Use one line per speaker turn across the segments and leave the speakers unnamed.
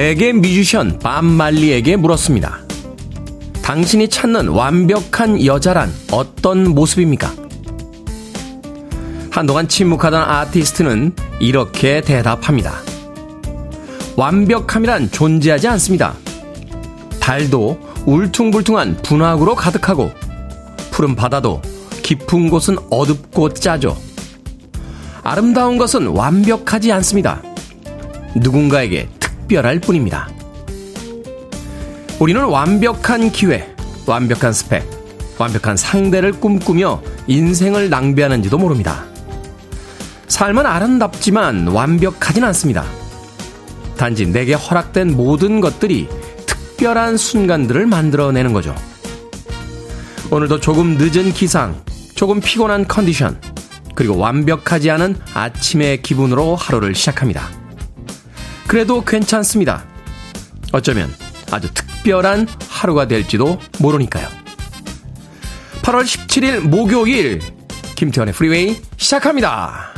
레게 뮤지션 밤 말리에게 물었습니다. 당신이 찾는 완벽한 여자란 어떤 모습입니까? 한동안 침묵하던 아티스트는 이렇게 대답합니다. 완벽함이란 존재하지 않습니다. 달도 울퉁불퉁한 분화구로 가득하고 푸른 바다도 깊은 곳은 어둡고 짜죠. 아름다운 것은 완벽하지 않습니다. 누군가에게 특별할 뿐입니다. 우리는 완벽한 기회, 완벽한 스펙, 완벽한 상대를 꿈꾸며 인생을 낭비하는지도 모릅니다. 삶은 아름답지만 완벽하진 않습니다. 단지 내게 허락된 모든 것들이 특별한 순간들을 만들어내는 거죠. 오늘도 조금 늦은 기상, 조금 피곤한 컨디션, 그리고 완벽하지 않은 아침의 기분으로 하루를 시작합니다. 그래도 괜찮습니다. 어쩌면 아주 특별한 하루가 될지도 모르니까요. 8월 17일 목요일 김태훈의 프리웨이 시작합니다.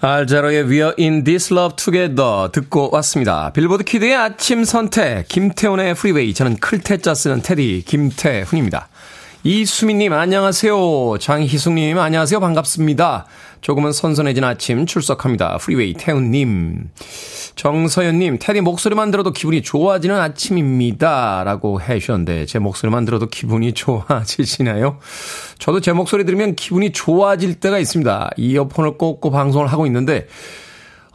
알 자로의 We're in this love together 듣고 왔습니다. 빌보드 키드의 아침 선택, 김태훈의 프리웨이. 저는 클 태 자 쓰는 테디, 김태훈입니다. 이수민님, 안녕하세요. 장희숙님, 안녕하세요. 반갑습니다. 조금은 선선해진 아침 출석합니다. 프리웨이 태훈님. 정서연님, 테디 목소리만 들어도 기분이 좋아지는 아침입니다. 라고 해주셨는데, 제 목소리만 들어도 기분이 좋아지시나요? 저도 제 목소리 들으면 기분이 좋아질 때가 있습니다. 이어폰을 꽂고 방송을 하고 있는데,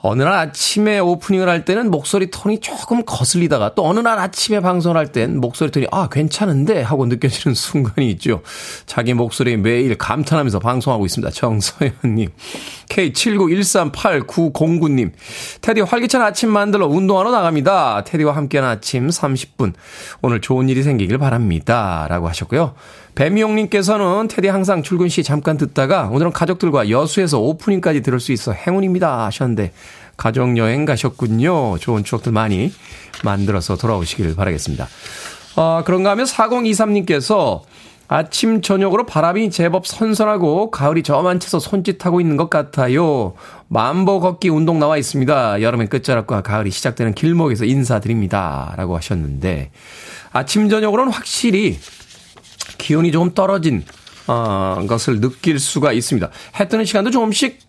어느 날 아침에 오프닝을 할 때는 목소리 톤이 조금 거슬리다가 또 어느 날 아침에 방송을 할 땐 목소리 톤이 아 괜찮은데 하고 느껴지는 순간이 있죠. 자기 목소리에 매일 감탄하면서 방송하고 있습니다. 정서연님, K79138909님, 테디 활기찬 아침 만들러 운동하러 나갑니다. 테디와 함께하는 아침 30분 오늘 좋은 일이 생기길 바랍니다.라고 하셨고요. 배미용님께서는 테디 항상 출근 시 잠깐 듣다가 오늘은 가족들과 여수에서 오프닝까지 들을 수 있어 행운입니다 하셨는데 가족여행 가셨군요. 좋은 추억들 많이 만들어서 돌아오시길 바라겠습니다. 어, 그런가 하면 4023님께서 아침, 저녁으로 바람이 제법 선선하고 가을이 저만치서 손짓하고 있는 것 같아요. 만보 걷기 운동 나와 있습니다. 여름의 끝자락과 가을이 시작되는 길목에서 인사드립니다. 라고 하셨는데 아침, 저녁으로는 확실히 기온이 조금 떨어진 어, 것을 느낄 수가 있습니다. 해 뜨는 시간도 조금씩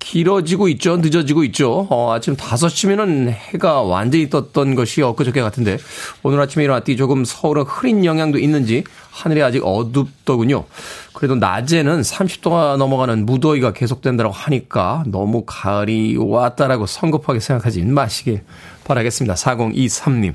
길어지고 있죠. 늦어지고 있죠. 어, 아침 5시면은 해가 완전히 떴던 것이 엊그저께 같은데 오늘 아침에 일어났더니 조금 서울은 흐린 영향도 있는지 하늘이 아직 어둡더군요. 그래도 낮에는 30도가 넘어가는 무더위가 계속된다고 하니까 너무 가을이 왔다라고 성급하게 생각하지 마시길 바라겠습니다. 4023님.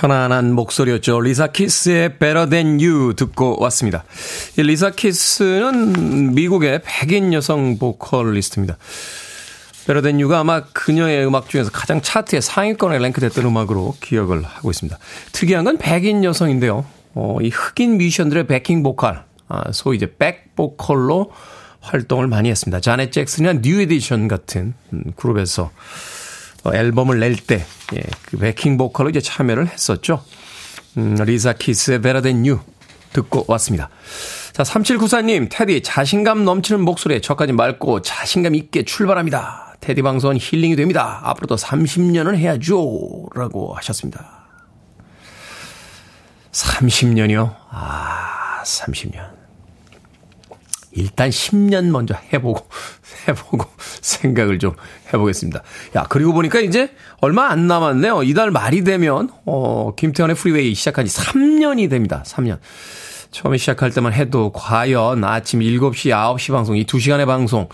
편안한 목소리였죠. 리사 키스의 Better Than You 듣고 왔습니다. 이 리사 키스는 미국의 백인 여성 보컬리스트입니다. Than You가 아마 그녀의 음악 중에서 가장 차트에 상위권에 랭크됐던 음악으로 기억을 하고 있습니다. 특이한 건 백인 여성인데요. 어, 이 흑인 뮤지션들의 backing 보컬, 아, 소위 이제 백 보컬로 활동을 많이 했습니다. 자넷 잭슨이나 뉴 에디션 같은 음, 그룹에서 어, 앨범을 낼 때, 예, 그 backing 보컬로 이제 참여를 했었죠. 음, 리사 키스의 Than You 듣고 왔습니다. 자, 3794님, 테디, 자신감 넘치는 목소리에 저까지 맑고 자신감 있게 출발합니다. 테디 방송은 힐링이 됩니다. 앞으로도 30년은 해야죠. 라고 하셨습니다. 30년이요? 아, 30년. 일단 10년 먼저 해보고, 해보고 생각을 좀 해보겠습니다. 야, 그리고 보니까 이제 얼마 안 남았네요. 이달 말이 되면, 어, 김태현의 프리웨이 시작한 지 3년이 됩니다. 3년. 처음에 시작할 때만 해도 과연 아침 7시, 9시 방송, 이 2시간의 방송,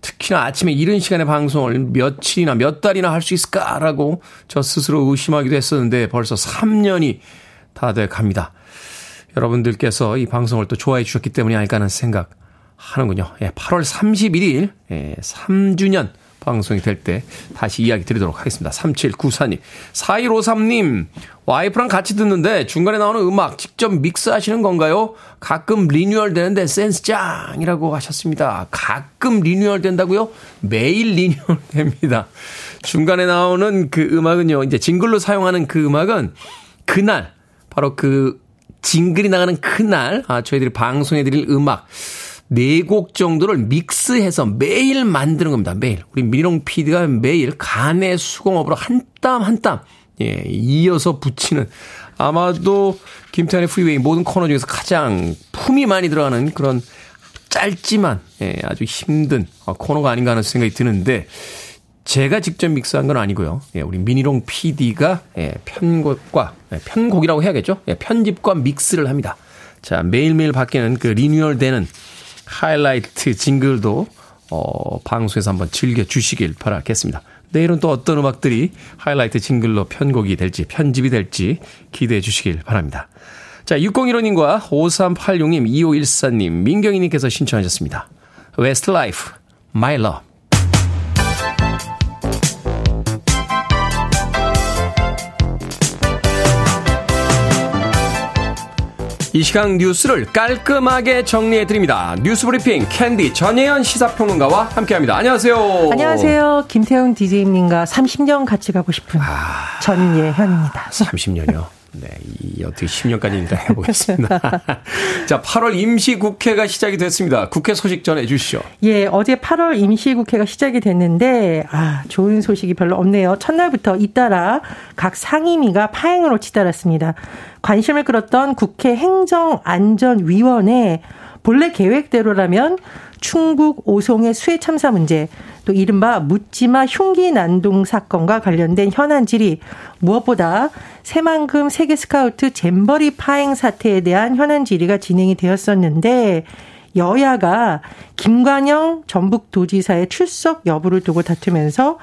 특히나 아침에 이른 시간에 방송을 며칠이나 몇 달이나 할 수 있을까라고 저 스스로 의심하기도 했었는데 벌써 3년이 다 돼 갑니다. 여러분들께서 이 방송을 또 좋아해 주셨기 때문이 아닐까 하는 생각 하는군요. 예, 8월 31일, 예, 3주년 방송이 될 때 다시 이야기 드리도록 하겠습니다. 3794님. 4153님, 와이프랑 같이 듣는데 중간에 나오는 음악 직접 믹스 하시는 건가요? 가끔 리뉴얼 되는데 센스 짱이라고 하셨습니다. 가끔 리뉴얼 된다고요? 매일 리뉴얼 됩니다. 중간에 나오는 그 음악은요, 이제 jingle로 사용하는 그 음악은 그날, 바로 그 징글이 나가는 그날, 아, 저희들이 방송해드릴 음악, 네 곡 정도를 믹스해서 매일 만드는 겁니다. 매일. 우리 미롱 PD가 매일 간의 수공업으로 한 땀 한 땀, 예, 이어서 붙이는 아마도 김태훈의 프리웨이 모든 코너 중에서 가장 품이 많이 들어가는 그런 짧지만, 예, 아주 힘든 어, 코너가 아닌가 하는 생각이 드는데, 제가 직접 믹스한 건 아니고요. 예, 우리 미니롱 PD가 예, 편곡과 예, 편곡이라고 해야겠죠. 예, 편집과 믹스를 합니다. 자 매일매일 바뀌는 그 리뉴얼되는 하이라이트 징글도 어, 방송에서 한번 즐겨 주시길 바라겠습니다. 내일은 또 어떤 음악들이 하이라이트 징글로 편곡이 될지 편집이 될지 기대해 주시길 바랍니다. 자, 6015님과 5386님, 2514님, 민경희님께서 신청하셨습니다. Westlife, My Love. 이 시간 뉴스를 깔끔하게 정리해 드립니다. 뉴스 브리핑 캔디 전예현 시사평론가와 함께합니다. 안녕하세요.
안녕하세요. 김태훈 DJ님과 30년 같이 가고 싶은 아, 전예현입니다.
30년이요. 네, 이 어떻게 10년까지 일단 해보겠습니다. 자, 8월 임시국회가 시작이 됐습니다. 국회 소식 전해 주시죠.
예, 어제 8월 임시국회가 시작이 됐는데, 아, 좋은 소식이 별로 없네요. 첫날부터 잇따라 각 상임위가 파행으로 치달았습니다. 관심을 끌었던 국회 행정안전위원회 본래 계획대로라면 충북 오송의 수해 참사 문제, 또 이른바 묻지마 흉기 난동 사건과 관련된 현안 질의, 무엇보다 새만금 세계 스카우트 잼버리 파행 사태에 대한 현안 질의가 진행이 되었었는데 여야가 김관영 전북도지사의 출석 여부를 두고 다투면서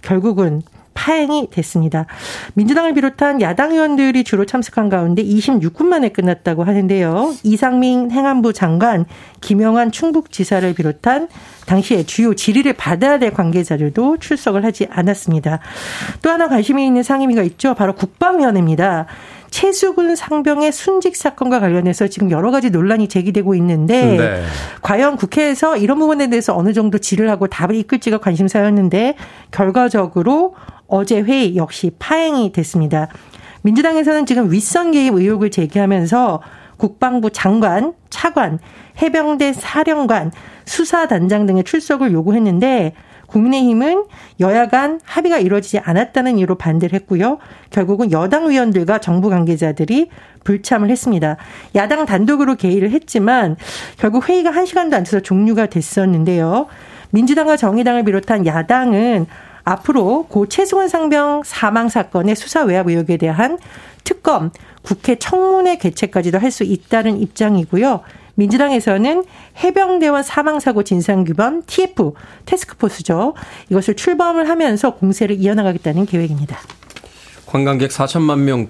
결국은 파행이 됐습니다. 민주당을 비롯한 야당 의원들이 주로 참석한 가운데 26분 만에 끝났다고 하는데요. 이상민 행안부 장관, 김영환 충북지사를 비롯한 당시에 주요 질의를 받아야 될 관계자들도 출석을 하지 않았습니다. 또 하나 관심이 있는 상임위가 있죠. 바로 국방위원회입니다. 최수근 상병의 순직 사건과 관련해서 지금 여러 가지 논란이 제기되고 있는데 네. 과연 국회에서 이런 부분에 대해서 어느 정도 질을 하고 답을 이끌지가 관심사였는데 결과적으로 어제 회의 역시 파행이 됐습니다. 민주당에서는 지금 윗선 개입 의혹을 제기하면서 국방부 장관, 차관, 해병대 사령관, 수사단장 등의 출석을 요구했는데 국민의힘은 여야 간 합의가 이루어지지 않았다는 이유로 반대를 했고요. 결국은 여당 의원들과 정부 관계자들이 불참을 했습니다. 야당 단독으로 개의를 했지만 결국 회의가 1시간도 안 돼서 종료가 됐었는데요. 민주당과 정의당을 비롯한 야당은 앞으로 고 최승원 상병 사망 사건의 수사 외압 의혹에 대한 특검, 국회 청문회 개최까지도 할 수 있다는 입장이고요. 민주당에서는 해병대원 사망사고 진상규범 TF 테스크포스죠. 이것을 출범을 하면서 공세를 이어나가겠다는 계획입니다.
관광객 4천만 명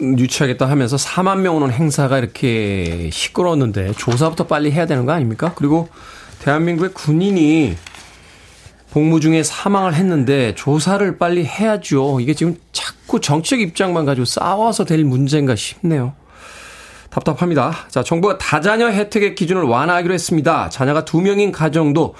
유치하겠다 하면서 4만 명 오는 행사가 이렇게 시끄러웠는데 조사부터 빨리 해야 되는 거 아닙니까? 그리고 대한민국의 군인이 복무 중에 사망을 했는데 조사를 빨리 해야죠. 이게 지금 자꾸 정치적 입장만 가지고 싸워서 될 문제인가 싶네요. 답답합니다. 자, 정부가 다자녀 혜택의 기준을 완화하기로 했습니다. 자녀가 두 명인 가정도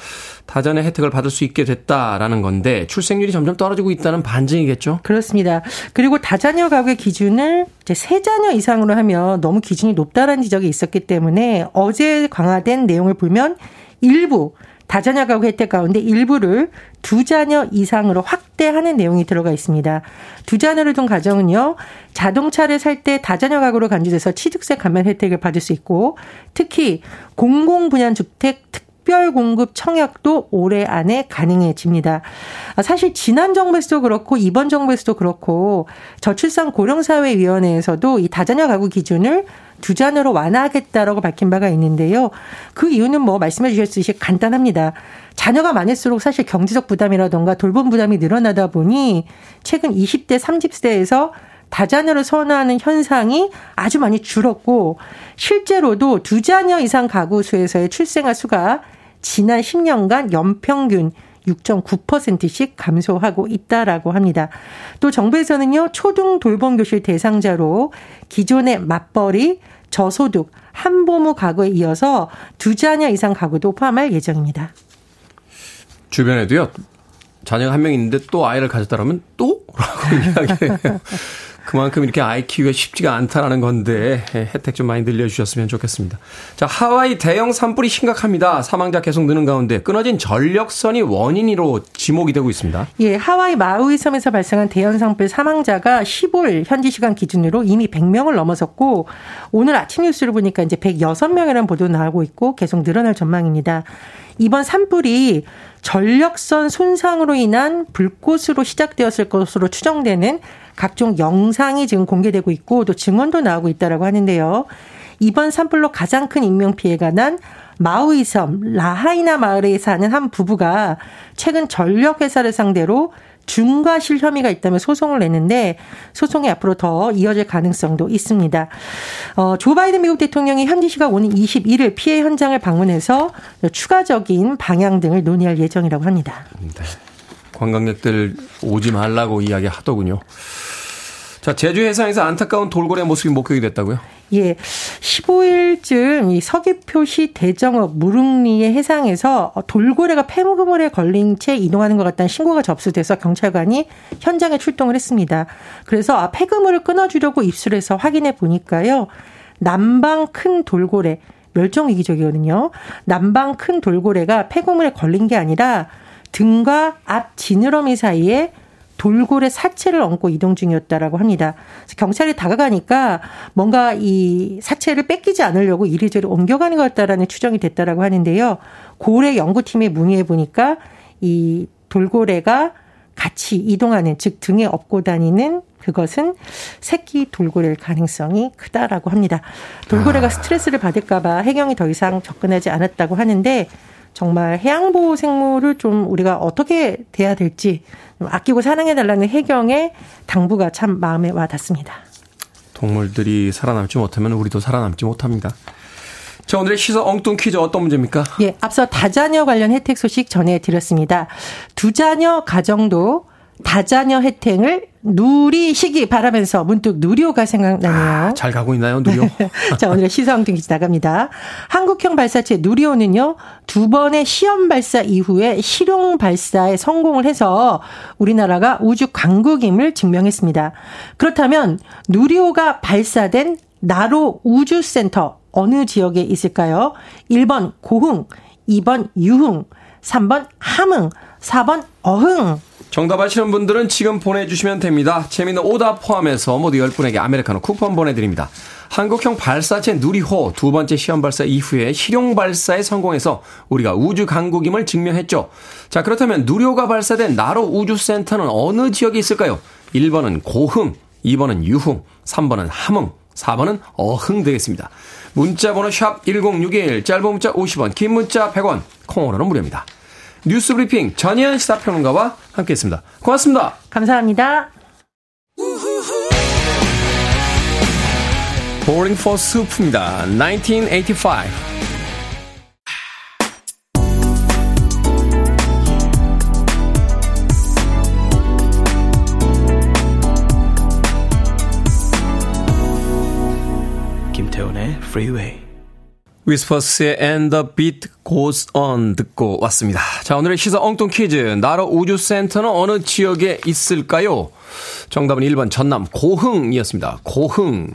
다자녀 혜택을 받을 수 있게 됐다라는 건데 출생률이 점점 떨어지고 있다는 반증이겠죠?
그렇습니다. 그리고 다자녀 가구의 기준을 이제 세 자녀 이상으로 하면 너무 기준이 높다라는 지적이 있었기 때문에 어제 강화된 내용을 보면 일부 다자녀 가구 혜택 가운데 일부를 두 자녀 이상으로 확 확대하는 내용이 들어가 있습니다. 두 자녀를 둔 가정은요, 자동차를 살 때 다자녀 가구로 간주돼서 취득세 감면 혜택을 받을 수 있고, 특히 공공분양주택 특 특별 공급 청약도 올해 안에 가능해집니다. 아, 사실 지난 정부에서도 그렇고 이번 정부에서도 그렇고 저출산 고령사회위원회에서도 이 다자녀 가구 기준을 두 자녀로 완화하겠다라고 밝힌 바가 있는데요. 그 이유는 뭐 말씀해 주셨듯이 간단합니다. 자녀가 많을수록 사실 경제적 부담이라던가 돌봄 부담이 늘어나다 보니 최근 20대, 30대에서 다자녀를 선호하는 현상이 아주 많이 줄었고 실제로도 두 자녀 이상 가구 수에서의 출생아 수가 지난 10년간 연평균 6.9%씩 감소하고 있다라고 합니다. 또 정부에서는요, 초등 돌봄 교실 대상자로 기존의 맞벌이, 저소득, 한부모 가구에 이어서 두 자녀 이상 가구도 포함할 예정입니다.
주변에도요, 자녀가 한 명 있는데 또 아이를 가졌다라면 또? 라고 이야기해요. 그만큼 이렇게 아이 키우기가 쉽지가 않다라는 건데 혜택 좀 많이 늘려주셨으면 좋겠습니다. 자, 하와이 대형 산불이 심각합니다. 사망자 계속 느는 가운데 끊어진 전력선이 원인으로 지목이 되고 있습니다.
예, 하와이 마우이 섬에서 발생한 대형 산불 사망자가 15일 현지 시간 기준으로 이미 100명을 넘어섰고 오늘 아침 뉴스를 보니까 이제 106명이라는 보도 나오고 있고 계속 늘어날 전망입니다. 이번 산불이 전력선 손상으로 인한 불꽃으로 시작되었을 것으로 추정되는 각종 영상이 지금 공개되고 있고 또 증언도 나오고 있다라고 하는데요. 이번 산불로 가장 큰 인명 피해가 난 마우이섬 라하이나 마을에 사는 한 부부가 최근 전력 회사를 상대로 중과실 혐의가 있다며 소송을 냈는데 소송이 앞으로 더 이어질 가능성도 있습니다. 어, 조 바이든 미국 대통령이 현지 시각 오는 21일 피해 현장을 방문해서 추가적인 방향 등을 논의할 예정이라고 합니다. 네.
관광객들 오지 말라고 이야기 하더군요. 자, 제주 해상에서 안타까운 돌고래 모습이 목격이 됐다고요?
예. 15일쯤 이 서귀표시 대정읍 무릉리의 해상에서 돌고래가 폐무물에 걸린 채 이동하는 것 같다는 신고가 접수돼서 경찰관이 현장에 출동을 했습니다. 그래서 아, 폐그물을 끊어주려고 입술해서 확인해 보니까요. 남방 큰 돌고래, 멸종 위기적이거든요. 남방 큰 돌고래가 폐구물에 걸린 게 아니라 등과 앞 지느러미 사이에 돌고래 사체를 얹고 이동 중이었다라고 합니다. 경찰이 다가가니까 뭔가 이 사체를 뺏기지 않으려고 이리저리 옮겨가는 것 같다라는 추정이 됐다라고 하는데요. 고래 연구팀에 문의해 보니까 이 돌고래가 같이 이동하는 즉 등에 업고 다니는 그것은 새끼 돌고래일 가능성이 크다라고 합니다. 돌고래가 아. 스트레스를 받을까봐 해경이 더 이상 접근하지 않았다고 하는데 정말 해양보호 생물을 좀 우리가 어떻게 돼야 될지 아끼고 사랑해달라는 해경의 당부가 참 마음에 와 닿습니다.
동물들이 살아남지 못하면 우리도 살아남지 못합니다. 자, 오늘의 시사 엉뚱 퀴즈 어떤 문제입니까?
예, 앞서 다자녀 관련 혜택 소식 전해드렸습니다. 두 자녀 가정도 다자녀 혜택을 누리시기 바라면서 문득 누리호가 생각나네요. 아,
잘 가고 있나요, 누리호?
자, 오늘의 시사엉뚱 기지 나갑니다. 한국형 발사체 누리호는요, 두 번의 시험 발사 이후에 실용 발사에 성공을 해서 우리나라가 우주 강국임을 증명했습니다. 그렇다면 누리호가 발사된 나로 우주센터 어느 지역에 있을까요? 1번 고흥, 2번 유흥, 3번 함흥, 4번 어흥.
정답 아시는 분들은 지금 보내주시면 됩니다. 재미있는 오답 포함해서 모두 10분에게 아메리카노 쿠폰 보내드립니다. 한국형 발사체 누리호 두 번째 시험 발사 이후에 실용 발사에 성공해서 우리가 우주 강국임을 증명했죠. 자, 그렇다면 누리호가 발사된 나로 우주센터는 어느 지역에 있을까요? 1번은 고흥, 2번은 유흥, 3번은 함흥, 4번은 어흥 되겠습니다. 문자 번호 샵 1061, 짧은 문자 50원, 긴 문자 100원, 콩으로는 무료입니다. 뉴스 브리핑 전희연 시사평론가와 함께했습니다. 고맙습니다.
감사합니다.
Boring for Soup입니다. 1985. 김태훈의 Freeway. 위스퍼스의 And the Beat Goes On 듣고 왔습니다. 자, 오늘의 시사 엉뚱 퀴즈. 나로 우주센터는 어느 지역에 있을까요? 정답은 1번 전남 고흥이었습니다. 고흥.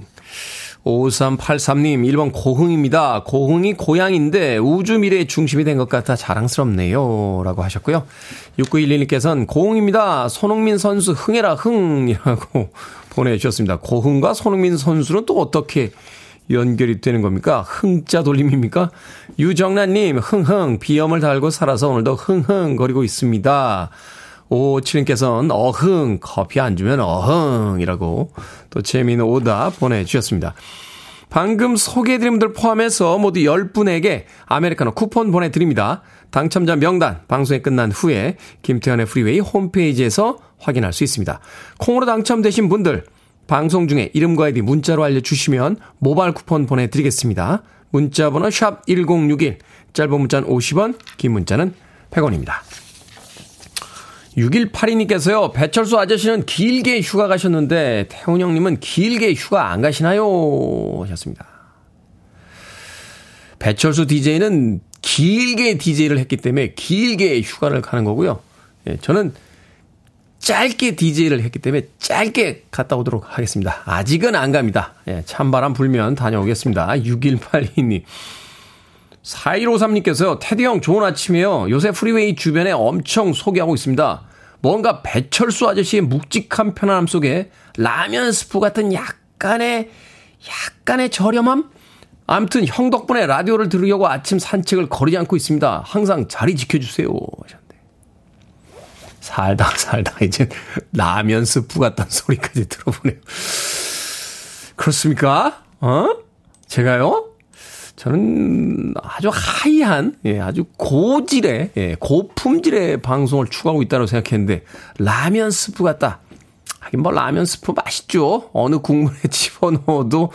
5383님, 1번 고흥입니다. 고흥이 고향인데 우주 미래의 중심이 된 것 같아 자랑스럽네요. 라고 하셨고요. 6911님께서는 고흥입니다. 손흥민 선수 흥해라 흥이라고 보내주셨습니다. 고흥과 손흥민 선수는 또 어떻게 연결이 되는 겁니까? 흥자 돌림입니까? 유정란님, 흥흥, 비염을 달고 살아서 오늘도 흥흥거리고 있습니다. 5557님께서는 어흥, 커피 안 주면 어흥이라고 또 재미있는 오다 보내주셨습니다. 방금 소개해드린 분들 포함해서 모두 10분에게 아메리카노 쿠폰 보내드립니다. 당첨자 명단 방송이 끝난 후에 김태훈의 프리웨이 홈페이지에서 확인할 수 있습니다. 콩으로 당첨되신 분들 방송 중에 이름과 아이디 문자로 알려주시면 모바일 쿠폰 보내드리겠습니다. 문자 번호 샵 1061, 짧은 문자는 50원, 긴 문자는 100원입니다. 6182님께서요, 배철수 아저씨는 길게 휴가 가셨는데, 태훈 형님은 길게 휴가 안 가시나요? 하셨습니다. 배철수 DJ는 길게 DJ를 했기 때문에 길게 휴가를 가는 거고요. 예, 저는 짧게 DJ를 했기 때문에 짧게 갔다 오도록 하겠습니다. 아직은 안 갑니다. 예, 찬바람 불면 다녀오겠습니다. 6182님. 4153님께서요, 테디 형 좋은 아침이에요. 요새 프리웨이 주변에 엄청 소개하고 있습니다. 뭔가 배철수 아저씨의 묵직한 편안함 속에 라면 스프 같은 약간의, 약간의 저렴함? 아무튼 형 덕분에 라디오를 들으려고 아침 산책을 거르지 않고 있습니다. 항상 자리 지켜주세요. 살다 살다 이제 라면 스프 같다는 소리까지 들어보네요. 그렇습니까? 어? 제가요? 저는 아주 high한, 예, 아주 고질의, 예, 고품질의 방송을 추구하고 있다고 생각했는데, 라면 스프 같다. 하긴 뭐 라면 스프 맛있죠. 어느 국물에 집어넣어도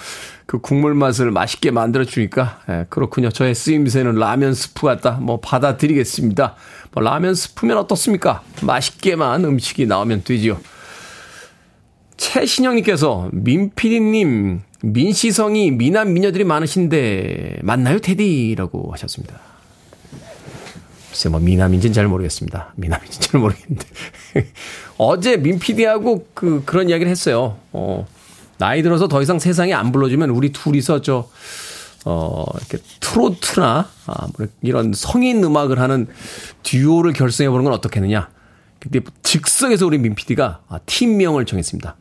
그 국물 맛을 맛있게 만들어주니까, 예, 그렇군요. 저의 쓰임새는 라면 스프 같다. 뭐 받아드리겠습니다. 뭐 라면 스프면 어떻습니까? 맛있게만 음식이 나오면 되지요. 최신영님께서 민피디님 민시성이 미남 미녀들이 많으신데 맞나요 테디라고 하셨습니다. 글쎄 뭐 미남인지는 잘 모르겠습니다. 미남인지는 잘 모르겠는데 어제 민피디하고 그 그런 이야기를 했어요. 어 나이 들어서 더 이상 세상에 안 불러주면 우리 둘이서 저 어, 이렇게 트로트나, 아, 뭐 이런 성인 음악을 하는 듀오를 결성해보는 건 어떻겠느냐. 그때 즉석에서 우리 민 PD가 아, 팀명을 정했습니다.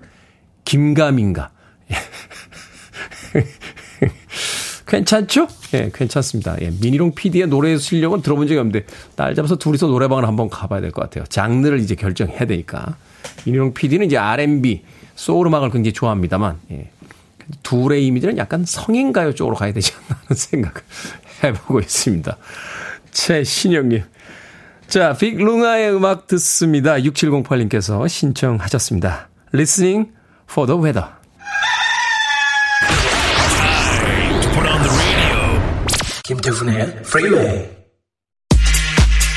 김가민가. 괜찮죠? 예, 괜찮습니다. 예, 미니롱 PD의 노래 실력은 들어본 적이 없는데, 날 잡아서 둘이서 노래방을 한번 가봐야 될 것 같아요. 장르를 이제 결정해야 되니까. 미니롱 PD는 이제 R&B, 소울 음악을 굉장히 좋아합니다만, 예, 둘의 이미지는 약간 성인가요 쪽으로 가야 되지 않나 하는 생각을 해보고 있습니다. 최신영님. 자, 빅룽아의 음악 듣습니다. 6708님께서 신청하셨습니다. Listening for the weather. 김태훈의 프리웨이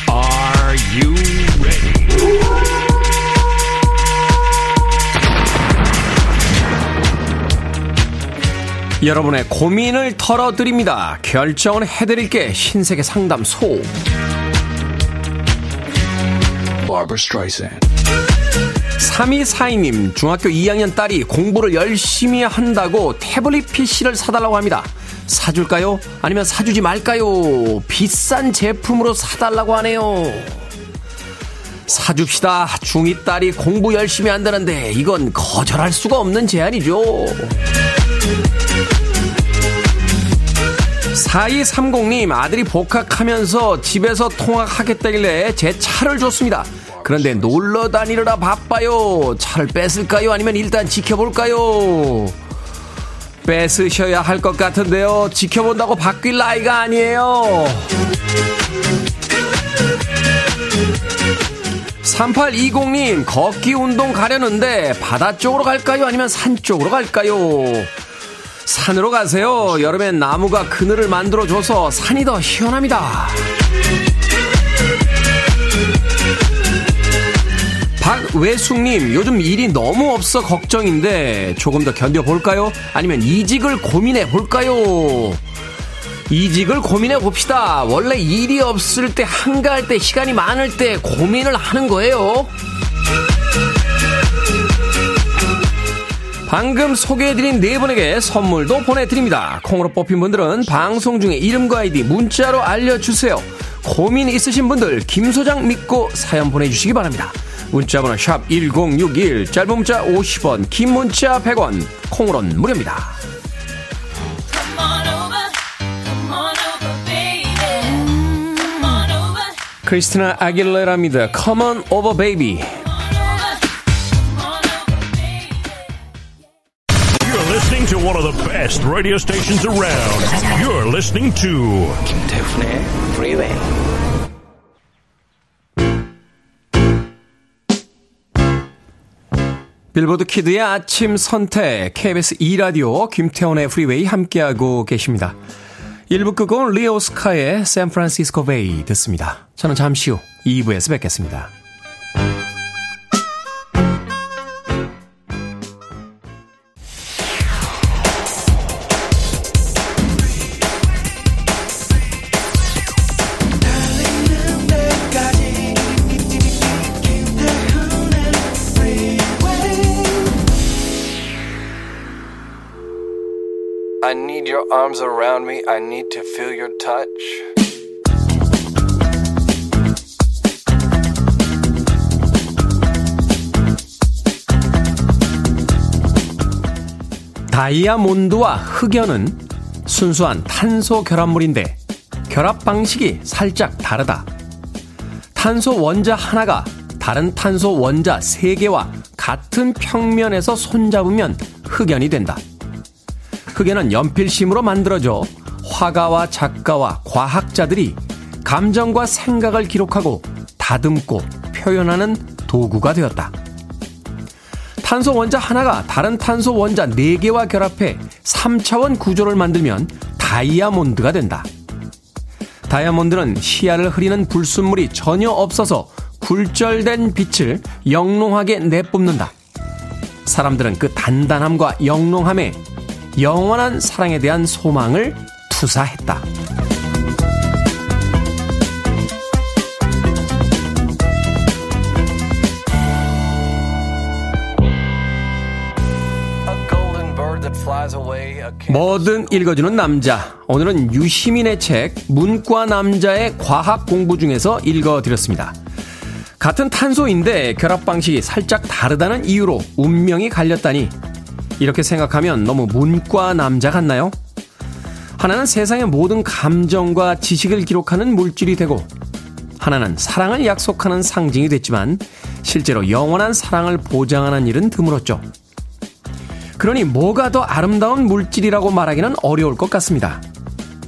Are you ready? 여러분의 고민을 털어드립니다. 결정을 해드릴게 신세계 상담소. 3242님, 중학교 2학년 딸이 공부를 열심히 한다고 태블릿 PC를 사달라고 합니다. 사줄까요? 아니면 사주지 말까요? 비싼 제품으로 사달라고 하네요. 사줍시다. 중2 딸이 공부 열심히 한다는데 이건 거절할 수가 없는 제안이죠. 4230님, 아들이 복학하면서 집에서 통학하겠다길래 제 차를 줬습니다. 그런데 놀러 다니느라 바빠요. 차를 뺏을까요? 아니면 일단 지켜볼까요? 뺏으셔야 할 것 같은데요. 지켜본다고 바뀔 나이가 아니에요. 3820님, 걷기 운동 가려는데 바다 쪽으로 갈까요? 아니면 산 쪽으로 갈까요? 산으로 가세요. 여름엔 나무가 그늘을 만들어줘서 산이 더 시원합니다. 박외숙님, 요즘 일이 너무 없어 걱정인데 조금 더 견뎌볼까요? 아니면 이직을 고민해 볼까요? 이직을 고민해 봅시다. 원래 일이 없을 때, 한가할 때, 시간이 많을 때 고민을 하는 거예요. 방금 소개해드린 네 분에게 선물도 보내드립니다. 콩으로 뽑힌 분들은 방송 중에 이름과 아이디 문자로 알려주세요. 고민 있으신 분들 김 소장 믿고 사연 보내주시기 바랍니다. 문자번호 샵 1061, 짧은 문자 50원, 긴 문자 100원, 콩으로는 무료입니다. 크리스티나 아길레라입니다. Come on over, baby.
You're listening to one of the best radio stations around. You're listening to
김태훈의 Freeway.
빌보드 키드의 아침 선택 KBS 2라디오 김태훈의 프리웨이 함께하고 계십니다. 1부 끝곡은 리 오스카의 San Francisco Bay 듣습니다. 저는 잠시 후 2부에서 뵙겠습니다.
I need your arms around me. I need to feel your touch.
다이아몬드와 흑연은 순수한 탄소 결합물인데 결합 방식이 살짝 다르다. 탄소 원자 하나가 다른 탄소 원자 세 개와 같은 평면에서 손잡으면 흑연이 된다. 흑연은 연필심으로 만들어져 화가와 작가와 과학자들이 감정과 생각을 기록하고 다듬고 표현하는 도구가 되었다. 탄소 원자 하나가 다른 탄소 원자 4개와 결합해 3차원 구조를 만들면 다이아몬드가 된다. 다이아몬드는 시야를 흐리는 불순물이 전혀 없어서 굴절된 빛을 영롱하게 내뿜는다. 사람들은 그 단단함과 영롱함에 영원한 사랑에 대한 소망을 투사했다. 뭐든 읽어주는 남자. 오늘은 유시민의 책 문과 남자의 과학 공부 중에서 읽어드렸습니다. 같은 탄소인데 결합 방식이 살짝 다르다는 이유로 운명이 갈렸다니 이렇게 생각하면 너무 문과 남자 같나요? 하나는 세상의 모든 감정과 지식을 기록하는 물질이 되고 하나는 사랑을 약속하는 상징이 됐지만 실제로 영원한 사랑을 보장하는 일은 드물었죠. 그러니 뭐가 더 아름다운 물질이라고 말하기는 어려울 것 같습니다.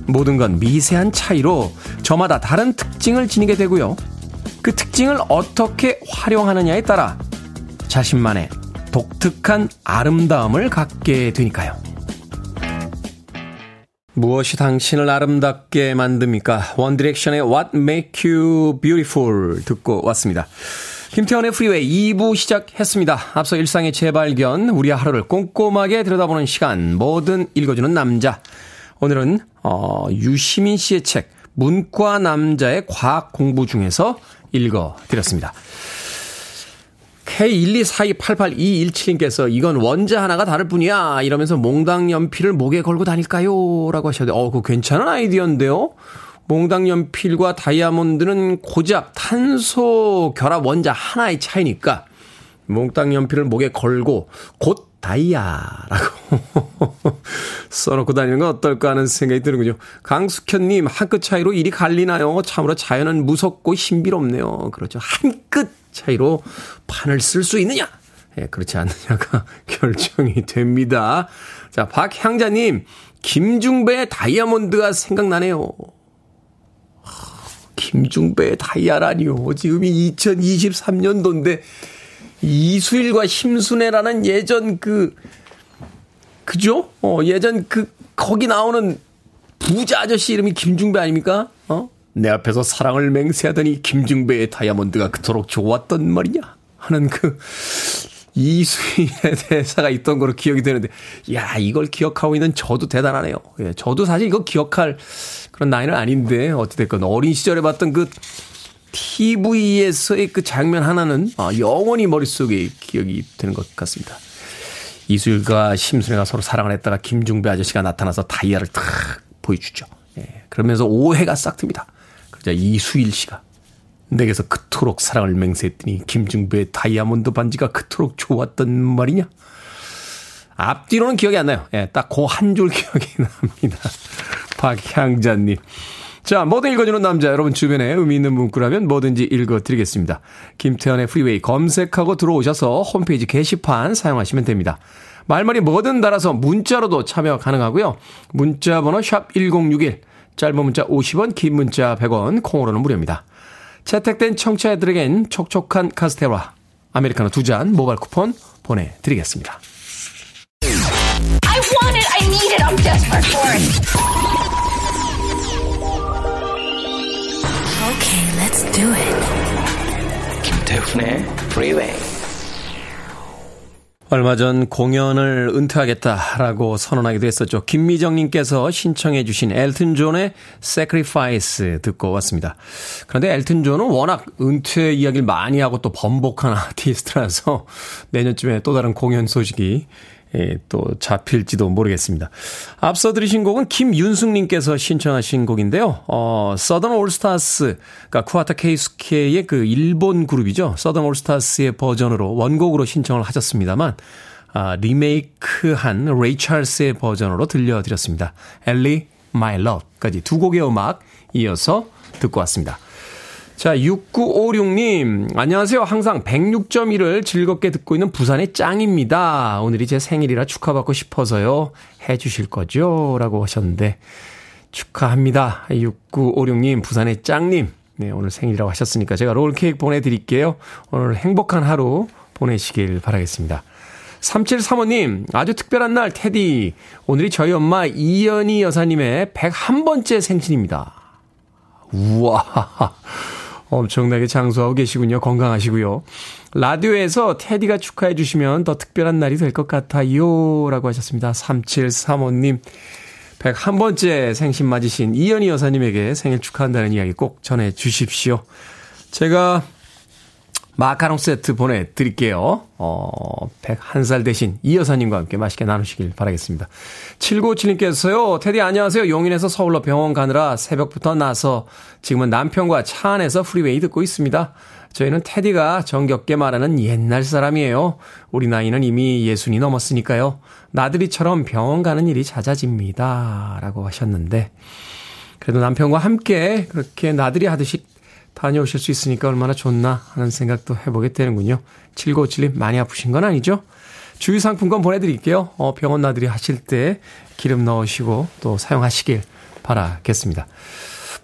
모든 건 미세한 차이로 저마다 다른 특징을 지니게 되고요. 그 특징을 어떻게 활용하느냐에 따라 자신만의 독특한 아름다움을 갖게 되니까요. 무엇이 당신을 아름답게 만듭니까? 원디렉션의 What Makes You Beautiful 듣고 왔습니다. 김태훈의 프리웨이 2부 시작했습니다. 앞서 일상의 재발견, 우리의 하루를 꼼꼼하게 들여다보는 시간, 뭐든 읽어주는 남자. 오늘은 어, 유시민 씨의 책 문과 남자의 과학 공부 중에서 읽어드렸습니다. K124288217님께서 이건 원자 하나가 다를 뿐이야 이러면서 몽당 연필을 목에 걸고 다닐까요? 라고 하셨는데 어, 그거 괜찮은 아이디어인데요? 몽당 연필과 다이아몬드는 고작 탄소 결합 원자 하나의 차이니까 몽땅 연필을 목에 걸고 곧 다이아라고 써놓고 다니는 건 어떨까 하는 생각이 드는군요. 강숙현님 한 끗 차이로 일이 갈리나요? 참으로 자연은 무섭고 신비롭네요. 그렇죠. 한 끗 차이로 판을 쓸 수 있느냐? 예, 그렇지 않느냐가 결정이 됩니다. 자, 박향자님, 김중배의 다이아몬드가 생각나네요. 김중배의 다이아라니요. 지금이 2023년도인데, 이수일과 심순애라는 예전 그, 그죠? 어, 예전 그, 거기 나오는 부자 아저씨 이름이 김중배 아닙니까? 어? 내 앞에서 사랑을 맹세하더니 김중배의 다이아몬드가 그토록 좋았던 말이냐? 하는 그, 이수일의 대사가 있던 거로 기억이 되는데, 야, 이걸 기억하고 있는 저도 대단하네요. 예, 저도 사실 이거 기억할 그런 나이는 아닌데, 어찌됐건 어린 시절에 봤던 그, TV에서의 그 장면 하나는 아, 영원히 머릿속에 기억이 되는 것 같습니다. 이수일과 심순애가 서로 사랑을 했다가 김중배 아저씨가 나타나서 다이아를 탁 보여주죠. 예, 그러면서 오해가 싹 듭니다. 그러자 이수일 씨가 내게서 그토록 사랑을 맹세했더니 김중배의 다이아몬드 반지가 그토록 좋았던 말이냐? 앞뒤로는 기억이 안 나요. 예, 딱 그 한 줄 기억이 납니다. 박향자님. 자, 뭐든 읽어주는 남자, 여러분 주변에 의미 있는 문구라면 뭐든지 읽어드리겠습니다. 김태훈의 프리웨이 검색하고 들어오셔서 홈페이지 게시판 사용하시면 됩니다. 말머리 뭐든 달아서 문자로도 참여 가능하고요. 문자 번호 샵 1061, 짧은 문자 50원, 긴 문자 100원, 콩으로는 무료입니다. 채택된 청취자들에겐 촉촉한 카스테라, 아메리카노 두 잔 모바일 쿠폰 보내드리겠습니다.
I want it. I need it. I'm desperate for it.
Okay, let's do it.
김태훈의 Freeway.
얼마 전 공연을 은퇴하겠다라고 선언하기도 했었죠. 김미정님께서 신청해 주신 엘튼 존의 Sacrifice 듣고 왔습니다. 그런데 엘튼 존은 워낙 은퇴 이야기를 많이 하고 또 번복한 아티스트라서 내년쯤에 또 다른 공연 소식이 예, 또 잡힐지도 모르겠습니다. 앞서 들으신 곡은 김윤숙님께서 신청하신 곡인데요. 어, 서던 올스타스, 그러니까 쿠와타 케이스케의 그 일본 그룹이죠. 서던 올스타스의 버전으로 원곡으로 신청을 하셨습니다만, 아, 리메이크한 레이 찰스의 버전으로 들려드렸습니다. Ellie, My Love까지 두 곡의 음악 이어서 듣고 왔습니다. 자, 6956님, 안녕하세요. 항상 106.1을 즐겁게 듣고 있는 부산의 짱입니다. 오늘이 제 생일이라 축하받고 싶어서요. 해 주실 거죠? 라고 하셨는데, 축하합니다. 6956님, 부산의 짱님. 네, 오늘 생일이라고 하셨으니까 제가 롤케이크 보내드릴게요. 오늘 행복한 하루 보내시길 바라겠습니다. 3735님, 아주 특별한 날, 테디. 오늘이 저희 엄마 이연희 여사님의 101번째 생신입니다. 우와. 엄청나게 장수하고 계시군요. 건강하시고요. 라디오에서 테디가 축하해 주시면 더 특별한 날이 될 것 같아요. 라고 하셨습니다. 3735님. 101번째 생신 맞으신 이연희 여사님에게 생일 축하한다는 이야기 꼭 전해 주십시오. 제가 마카롱 세트 보내드릴게요. 어, 101살 대신 이 여사님과 함께 맛있게 나누시길 바라겠습니다. 7957님께서요, 테디 안녕하세요. 용인에서 서울로 병원 가느라 새벽부터 나서 지금은 남편과 차 안에서 프리웨이 듣고 있습니다. 저희는 테디가 정겹게 말하는 옛날 사람이에요. 우리 나이는 이미 예순이 넘었으니까요. 나들이처럼 병원 가는 일이 잦아집니다. 라고 하셨는데, 그래도 남편과 함께 그렇게 나들이 하듯이 다녀오실 수 있으니까 얼마나 좋나 하는 생각도 해보게 되는군요. 7957님 많이 아프신 건 아니죠? 주유 상품권 보내드릴게요. 어, 병원 나들이 하실 때 기름 넣으시고 또 사용하시길 바라겠습니다.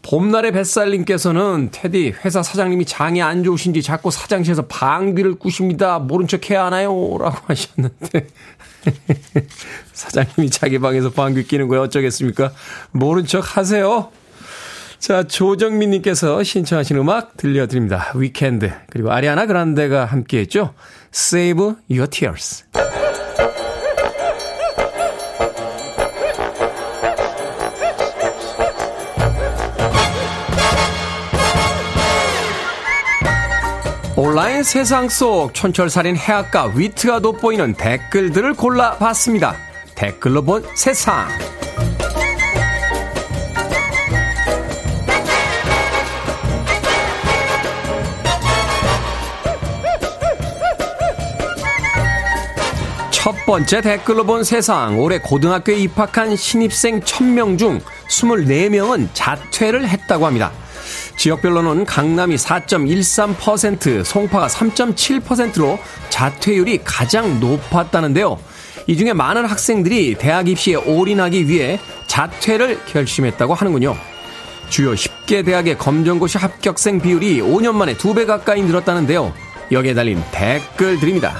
봄날의 뱃살님께서는 테디 회사 사장님이 장이 안 좋으신지 자꾸 사장실에서 방귀를 꾸십니다. 모른 척 해야 하나요? 라고 하셨는데 사장님이 자기 방에서 방귀 끼는 거에 어쩌겠습니까? 모른 척 하세요. 자, 조정민 님께서 신청하신 음악 들려드립니다. 위켄드. 그리고 아리아나 그란데가 함께 했죠. Save Your Tears. 온라인 세상 속 촌철살인 해악과 위트가 돋보이는 댓글들을 골라봤습니다. 댓글로 본 세상. 첫 번째 댓글로 본 세상. 올해 고등학교에 입학한 신입생 1000명 중 24명은 자퇴를 했다고 합니다. 지역별로는 강남이 4.13%, 송파가 3.7%로 자퇴율이 가장 높았다는데요. 이 중에 많은 학생들이 대학 입시에 올인하기 위해 자퇴를 결심했다고 하는군요. 주요 10개 대학의 검정고시 합격생 비율이 5년 만에 2배 가까이 늘었다는데요. 여기에 달린 댓글 드립니다.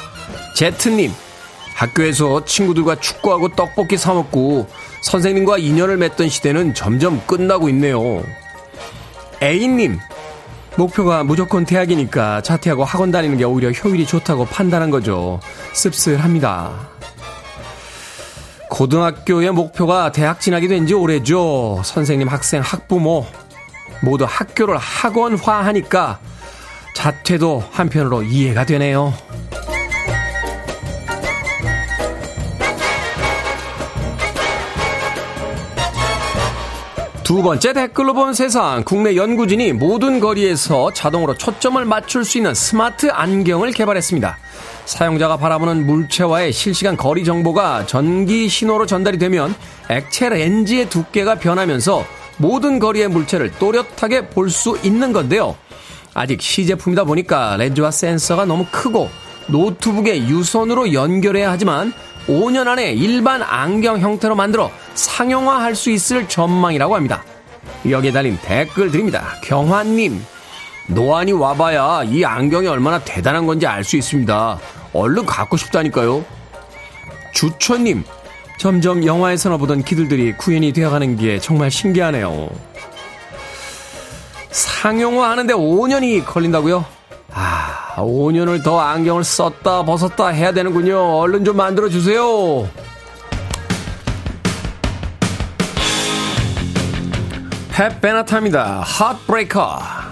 제트님, 학교에서 친구들과 축구하고 떡볶이 사먹고 선생님과 인연을 맺던 시대는 점점 끝나고 있네요. A님, 목표가 무조건 대학이니까 자퇴하고 학원 다니는 게 오히려 효율이 좋다고 판단한 거죠. 씁쓸합니다. 고등학교의 목표가 대학 진학이 된 지 오래죠. 선생님, 학생, 학부모 모두 학교를 학원화하니까 자퇴도 한편으로 이해가 되네요. 두 번째 댓글로 본 세상 국내 연구진이 모든 거리에서 자동으로 초점을 맞출 수 있는 스마트 안경을 개발했습니다. 사용자가 바라보는 물체와의 실시간 거리 정보가 전기 신호로 전달이 되면 액체 렌즈의 두께가 변하면서 모든 거리의 물체를 또렷하게 볼 수 있는 건데요. 아직 시제품이다 보니까 렌즈와 센서가 너무 크고 노트북에 유선으로 연결해야 하지만 5년 안에 일반 안경 형태로 만들어 상용화할 수 있을 전망이라고 합니다. 여기에 달린 댓글 드립니다. 경환님, 노안이 와봐야 이 안경이 얼마나 대단한 건지 알 수 있습니다. 얼른 갖고 싶다니까요. 주초님, 점점 영화에서나 보던 기들들이 구현이 되어가는 게 정말 신기하네요. 상용화 하는데 5년이 걸린다고요? 아, 5년을 더 안경을 썼다 벗었다 해야 되는군요. 얼른 좀 만들어 주세요. 팻 베나타입니다. 핫브레이커.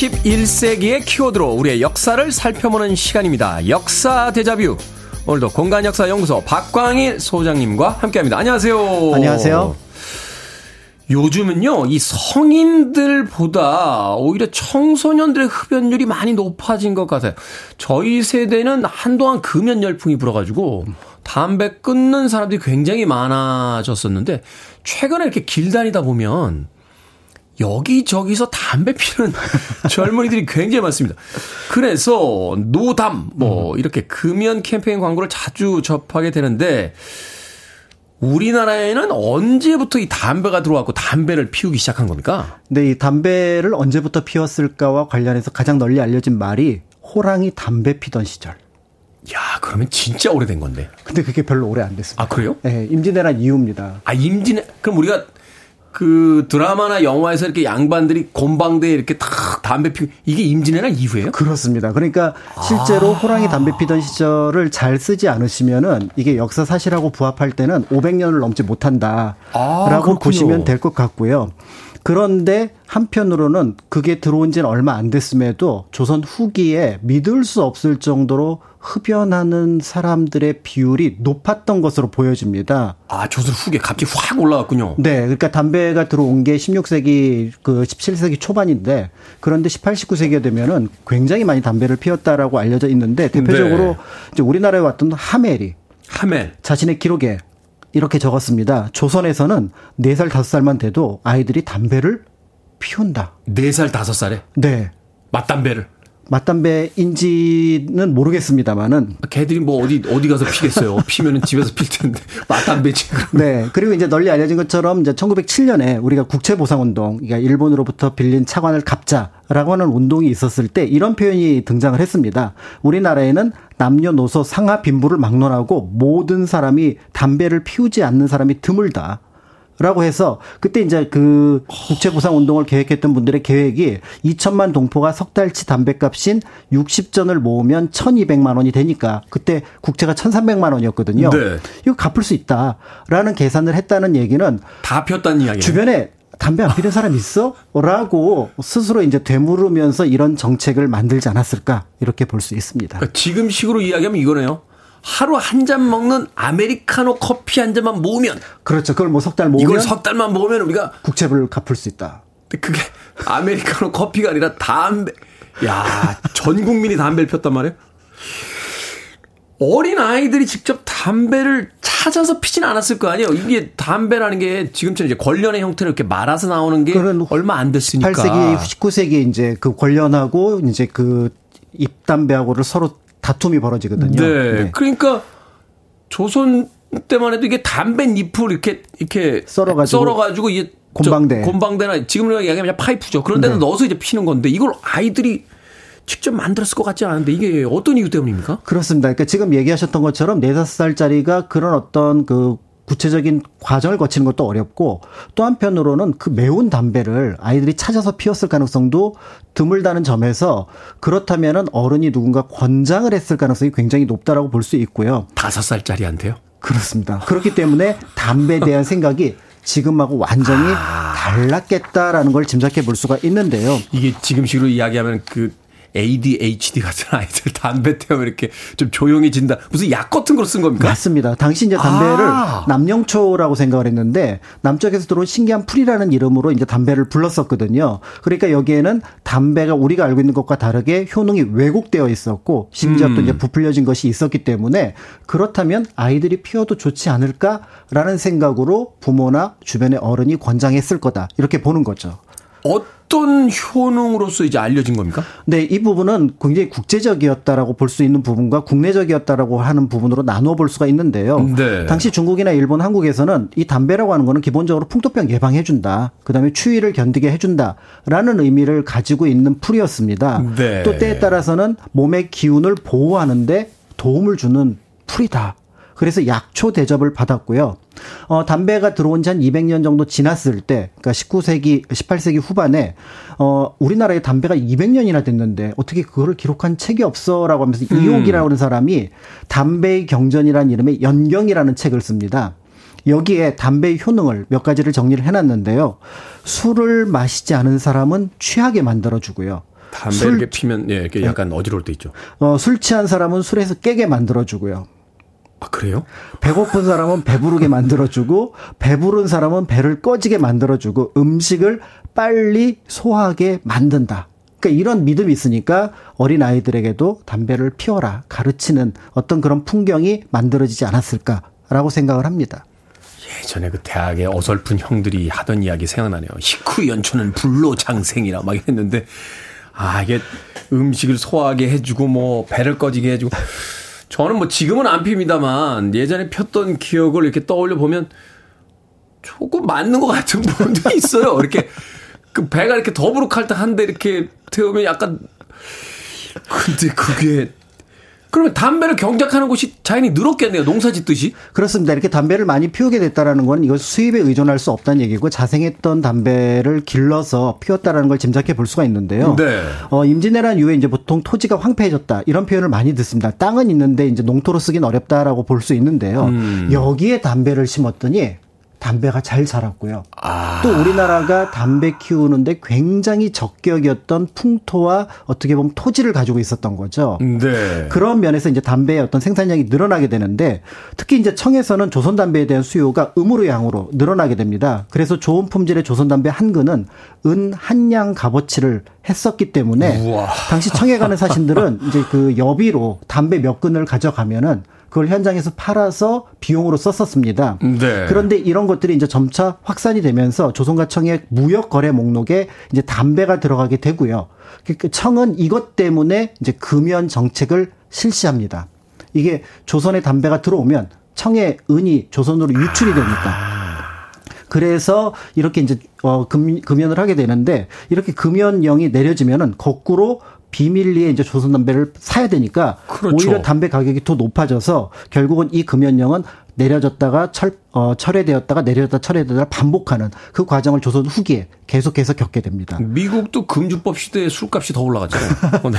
21세기의 키워드로 우리의 역사를 살펴보는 시간입니다. 역사 대자뷰. 오늘도 공간역사연구소 박광일 소장님과 함께합니다. 안녕하세요.
안녕하세요.
요즘은요, 이 성인들보다 오히려 청소년들의 흡연율이 많이 높아진 것 같아요. 저희 세대는 한동안 금연 열풍이 불어가지고 담배 끊는 사람들이 굉장히 많아졌었는데 최근에 이렇게 길 다니다 보면 여기저기서 담배 피는 젊은이들이 굉장히 많습니다. 그래서 노담 뭐 이렇게 금연 캠페인 광고를 자주 접하게 되는데 우리나라에는 언제부터 이 담배가 들어왔고 담배를 피우기 시작한 겁니까?
근데 이 담배를 언제부터 피웠을까와 관련해서 가장 널리 알려진 말이 호랑이 담배 피던 시절.
야, 그러면 진짜 오래된 건데.
근데 그게 별로 오래 안 됐습니다.
아, 그래요?
네, 임진왜란 이후입니다.
아, 임진회 그럼 우리가 그 드라마나 영화에서 이렇게 양반들이 곤방대에 이렇게 탁 담배 피우 이게 임진왜란 이후예요?
그렇습니다. 그러니까 실제로 호랑이 담배 피던 시절을 잘 쓰지 않으시면은 이게 역사 사실하고 부합할 때는 500년을 넘지 못한다라고
그렇군요.
보시면 될 것 같고요. 그런데 한편으로는 그게 들어온 지는 얼마 안 됐음에도 조선 후기에 믿을 수 없을 정도로 흡연하는 사람들의 비율이 높았던 것으로 보여집니다.
아, 조선 후기에 갑자기 확 올라갔군요.
네, 그러니까 담배가 들어온 게 16세기 그 17세기 초반인데 그런데 18, 19세기가 되면은 굉장히 많이 담배를 피웠다라고 알려져 있는데 대표적으로
네.
이제 우리나라에 왔던 하멜이
하멜.
자신의 기록에 이렇게 적었습니다. 조선에서는 4살, 5살만 돼도 아이들이 담배를 피운다.
4살, 5살에
네.
맞담배를.
맞담배인지는 모르겠습니다만은
걔들이 뭐 어디 어디 가서 피겠어요. 피면은 집에서 필 텐데 맞담배지.
네. 그리고 이제 널리 알려진 것처럼 이제 1907년에 우리가 국채 보상 운동, 그러니까 일본으로부터 빌린 차관을 갚자라고 하는 운동이 있었을 때 이런 표현이 등장을 했습니다. 우리나라에는 남녀노소 상하 빈부를 막론하고 모든 사람이 담배를 피우지 않는 사람이 드물다. 라고 해서 그때 이제 그 국채보상 운동을 계획했던 분들의 계획이 2천만 동포가 석 달치 담배값인 60전을 모으면 1,200만 원이 되니까 그때 국채가 1,300만 원이었거든요.
네.
이거 갚을 수 있다라는 계산을 했다는 얘기는
다 폈다는 이야기예요.
주변에 담배 안 피는 사람 있어? 라고 스스로 이제 되물으면서 이런 정책을 만들지 않았을까 이렇게 볼 수 있습니다.
그러니까 지금 식으로 이야기하면 이거네요. 하루 한 잔 먹는 아메리카노 커피 한 잔만 모으면
그렇죠. 그걸 뭐 석 달 모으면
이걸 석 달만 모으면 우리가
국채를 갚을 수 있다.
근데 그게 아메리카노 커피가 아니라 담배. 야, 전 국민이 담배를 폈단 말이에요? 어린 아이들이 직접 담배를 찾아서 피진 않았을 거 아니에요? 이게 담배라는 게 지금처럼 이제 권련의 형태로 이렇게 말아서 나오는 게 얼마 안 됐으니까.
18세기, 19세기 이제 그 권련하고 이제 그 입담배하고를 서로 다툼이 벌어지거든요.
네. 그러니까 조선 때만 해도 이게 담배 잎을 이렇게 이렇게
썰어가지고
썰어가지고 이게 저
곤방대.
곤방대나 지금으로 얘기하면 그냥 파이프죠. 그런 데다
네.
넣어서 이제 피는 건데 이걸 아이들이 직접 만들었을 것 같지 않은데 이게 어떤 이유 때문입니까?
그렇습니다. 그러니까 지금 얘기하셨던 것처럼 4, 5살짜리가 그런 어떤 그 구체적인 과정을 거치는 것도 어렵고 또 한편으로는 그 매운 담배를 아이들이 찾아서 피웠을 가능성도 드물다는 점에서 그렇다면은 어른이 누군가 권장을 했을 가능성이 굉장히 높다라고 볼 수 있고요.
다섯 살짜리한테요?
그렇습니다. 그렇기 때문에 담배에 대한 생각이 지금하고 완전히
아.
달랐겠다라는 걸 짐작해 볼 수가 있는데요.
이게 지금식으로 이야기하면 그 ADHD 같은 아이들 담배 태우면 이렇게 좀 조용해진다. 무슨 약 같은 걸 쓴 겁니까?
맞습니다. 당시 이제 담배를
아.
남영초라고 생각을 했는데 남쪽에서 들어온 신기한 풀이라는 이름으로 이제 담배를 불렀었거든요. 그러니까 여기에는 담배가 우리가 알고 있는 것과 다르게 효능이 왜곡되어 있었고 심지어 또
음.
이제 부풀려진 것이 있었기 때문에 그렇다면 아이들이 피워도 좋지 않을까라는 생각으로 부모나 주변의 어른이 권장했을 거다. 이렇게 보는 거죠.
어 떤 효능으로서 이제 알려진 겁니까?
네, 이 부분은 굉장히 국제적이었다라고 볼 수 있는 부분과 국내적이었다라고 하는 부분으로 나누어 볼 수가 있는데요.
네.
당시 중국이나 일본, 한국에서는 이 담배라고 하는 거는 기본적으로 풍토병 예방해 준다. 그다음에 추위를 견디게 해 준다라는 의미를 가지고 있는 풀이었습니다.
네.
또 때에 따라서는 몸의 기운을 보호하는데 도움을 주는 풀이다. 그래서 약초 대접을 받았고요. 어, 담배가 들어온 지 한 200년 정도 지났을 때, 그러니까 19세기, 18세기 후반에, 어, 우리나라에 담배가 200년이나 됐는데, 어떻게 그거를 기록한 책이 없어? 라고 하면서 이옥이라고 하는 사람이 담배의 경전이라는 이름의 연경이라는 책을 씁니다. 여기에 담배의 효능을 몇 가지를 정리를 해놨는데요. 술을 마시지 않은 사람은 취하게 만들어주고요.
담배
술-
이렇게 피면 예, 이렇게 약간 어지러울 때 있죠.
어, 술 취한 사람은 술에서 깨게 만들어주고요.
아, 그래요?
배고픈 사람은 배부르게 만들어주고 배부른 사람은 배를 꺼지게 만들어주고 음식을 빨리 소화하게 만든다. 그러니까 이런 믿음이 있으니까 어린 아이들에게도 담배를 피워라 가르치는 어떤 그런 풍경이 만들어지지 않았을까라고 생각을 합니다.
예전에 그 대학의 어설픈 형들이 하던 이야기 생각나네요. 식후 연초는 불로 장생이라 막 했는데 아 이게 음식을 소화하게 해주고 뭐 배를 꺼지게 해주고 저는 뭐 지금은 안 핍니다만 예전에 폈던 기억을 이렇게 떠올려 보면 조금 맞는 것 같은 부분도 있어요. 이렇게 그 배가 이렇게 더부룩할 때 한데 이렇게 태우면 약간 근데 그게 그러면 담배를 경작하는 곳이 자연히 늘었겠네요. 농사 짓듯이.
그렇습니다. 이렇게 담배를 많이 피우게 됐다라는 건 이것 수입에 의존할 수 없다는 얘기고 자생했던 담배를 길러서 피웠다라는 걸 짐작해 볼 수가 있는데요.
네.
어, 임진왜란 이후에 이제 보통 토지가 황폐해졌다 이런 표현을 많이 듣습니다. 땅은 있는데 이제 농토로 쓰긴 어렵다라고 볼 수 있는데요.
음.
여기에 담배를 심었더니 담배가 잘 자랐고요.
아.
또 우리나라가 담배 키우는데 굉장히 적격이었던 풍토와 어떻게 보면 토지를 가지고 있었던 거죠.
네.
그런 면에서 이제 담배의 어떤 생산량이 늘어나게 되는데 특히 이제 청에서는 조선 담배에 대한 수요가 음으로 양으로 늘어나게 됩니다. 그래서 좋은 품질의 조선 담배 한 근은 은 한 양 값어치를 했었기 때문에
우와.
당시 청에 가는 사신들은 이제 그 여비로 담배 몇 근을 가져가면은 그걸 현장에서 팔아서 비용으로 썼었습니다.
네.
그런데 이런 것들이 이제 점차 확산이 되면서 조선과 청의 무역 거래 목록에 이제 담배가 들어가게 되고요. 그 청은 이것 때문에 이제 금연 정책을 실시합니다. 이게 조선에 담배가 들어오면 청의 은이 조선으로 유출이 되니까. 그래서 이렇게 이제 어 금, 금연을 하게 되는데 이렇게 금연령이 내려지면은 거꾸로 비밀리에 이제 조선 담배를 사야 되니까
그렇죠.
오히려 담배 가격이 더 높아져서 결국은 이 금연령은 내려졌다가 철, 어, 철회되었다가 내려졌다 철회되다가 반복하는 그 과정을 조선 후기에 계속해서 겪게 됩니다.
미국도 금주법 시대에 술값이 더 올라갔잖아요.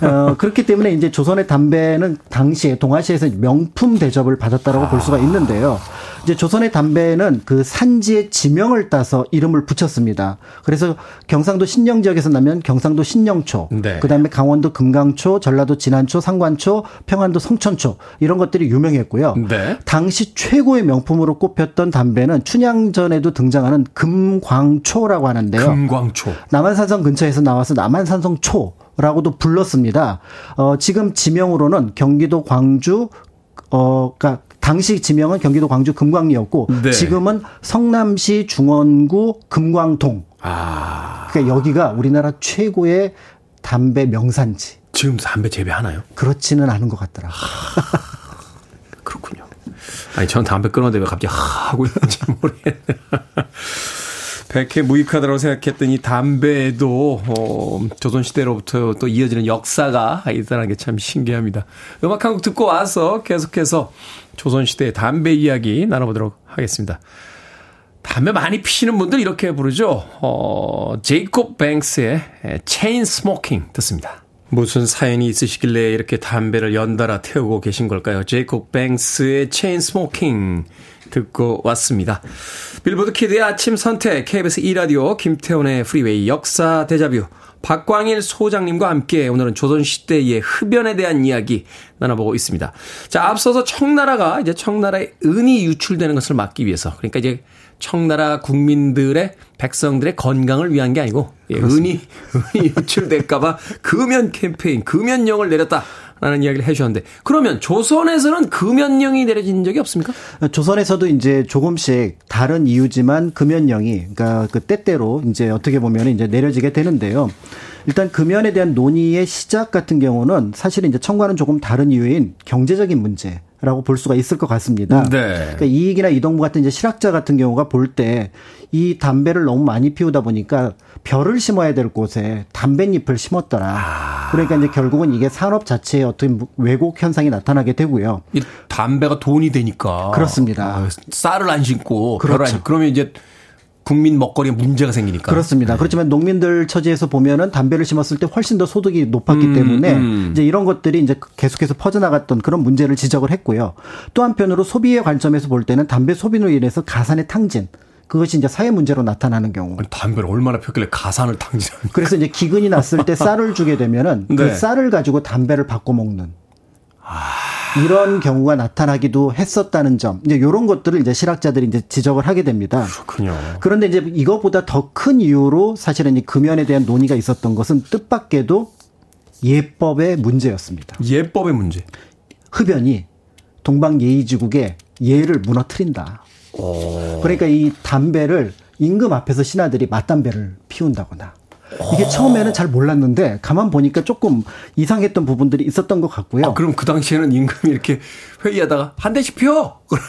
네.
어, 그렇기 때문에 이제 조선의 담배는 당시에 동아시아에서 명품 대접을 받았다라고 볼 수가 있는데요. 이제 조선의 담배는 그 산지의 지명을 따서 이름을 붙였습니다. 그래서 경상도 신령 지역에서 나면 경상도 신령초,
네.
그다음에 강원도 금강초, 전라도 진안초, 상관초, 평안도 성천초 이런 것들이 유명했고요.
네.
당시 최고의 명품으로 꼽혔던 담배는 춘향전에도 등장하는 금광초라고 하는데요.
금광초.
남한산성 근처에서 나와서 남한산성초 라고도 불렀습니다. 어, 지금 지명으로는 경기도 광주, 어, 그니까 당시 지명은 경기도 광주 금광리였고
네.
지금은 성남시 중원구 금광동.
아.
그러니까 여기가 우리나라 최고의 담배 명산지.
지금 담배 재배하나요?
그렇지는 않은 것 같더라고요.
그렇군요. 아니, 전 담배 끊었는데 왜 갑자기 하 하고 있는지 모르겠네. 백해 무익하다고 생각했던 이 담배에도 어, 조선시대로부터 또 이어지는 역사가 있다는 게 참 신기합니다. 음악 한 곡 듣고 와서 계속해서 조선시대의 담배 이야기 나눠보도록 하겠습니다. 담배 많이 피시는 분들 이렇게 부르죠. 어, 제이콥 뱅스의 Chain Smoking 듣습니다. 무슨 사연이 있으시길래 이렇게 담배를 연달아 태우고 계신 걸까요? 제이콥 뱅스의 Chain Smoking 듣고 왔습니다. 빌보드 키드의 아침 선택, KBS 2라디오, 김태훈의 프리웨이, 역사 데자뷰, 박광일 소장님과 함께 오늘은 조선시대의 흡연에 대한 이야기 나눠보고 있습니다. 자, 앞서서 청나라가 이제 청나라의 은이 유출되는 것을 막기 위해서, 그러니까 이제 청나라 국민들의 백성들의 건강을 위한 게 아니고 예, 은이 은이 유출될까봐 금연 캠페인 금연령을 내렸다. 라는 이야기를 해주셨는데 그러면 조선에서는 금연령이 내려진 적이 없습니까?
조선에서도 이제 조금씩 다른 이유지만 금연령이 그러니까 그 때때로 이제 어떻게 보면 이제 내려지게 되는데요. 일단 금연에 대한 논의의 시작 같은 경우는 사실은 이제 청과는 조금 다른 이유인 경제적인 문제. 라고 볼 수가 있을 것 같습니다. 네. 그러니까 이익이나 이동부 같은 이제 실학자 같은 경우가 볼 때 이 담배를 너무 많이 피우다 보니까 별을 심어야 될 곳에 담뱃잎을 심었더라. 아. 그러니까 이제 결국은 이게 산업 자체에 어떤 왜곡 현상이 나타나게 되고요.
이 담배가 돈이 되니까.
그렇습니다.
어, 쌀을 안 심고 그렇죠. 별을 안 그러면 이제 국민 먹거리에 문제가 생기니까.
그렇습니다. 네. 그렇지만 농민들 처지에서 보면은 담배를 심었을 때 훨씬 더 소득이 높았기 음, 때문에 음. 이제 이런 것들이 이제 계속해서 퍼져나갔던 그런 문제를 지적을 했고요. 또 한편으로 소비의 관점에서 볼 때는 담배 소비로 인해서 가산의 탕진 그것이 이제 사회 문제로 나타나는 경우.
아니, 담배를 얼마나 폈길래 가산을 탕진합니까?
그래서 이제 기근이 났을 때 쌀을 주게 되면은 그 네. 그 쌀을 가지고 담배를 바꿔 먹는. 아. 이런 경우가 나타나기도 했었다는 점. 이제 이런 것들을 이제 실학자들이 이제 지적을 하게 됩니다.
그렇군요.
그런데 이제 이것보다 더 큰 이유로 사실은 이 금연에 대한 논의가 있었던 것은 뜻밖에도 예법의 문제였습니다.
예법의 문제.
흡연이 동방 예의지국의 예를 무너뜨린다. 오. 그러니까 이 담배를 임금 앞에서 신하들이 맞담배를 피운다거나 이게 처음에는 잘 몰랐는데 가만 보니까 조금 이상했던 부분들이 있었던 것 같고요.
아, 그럼 그 당시에는 임금이 이렇게 회의하다가 한 대씩 펴. 그러면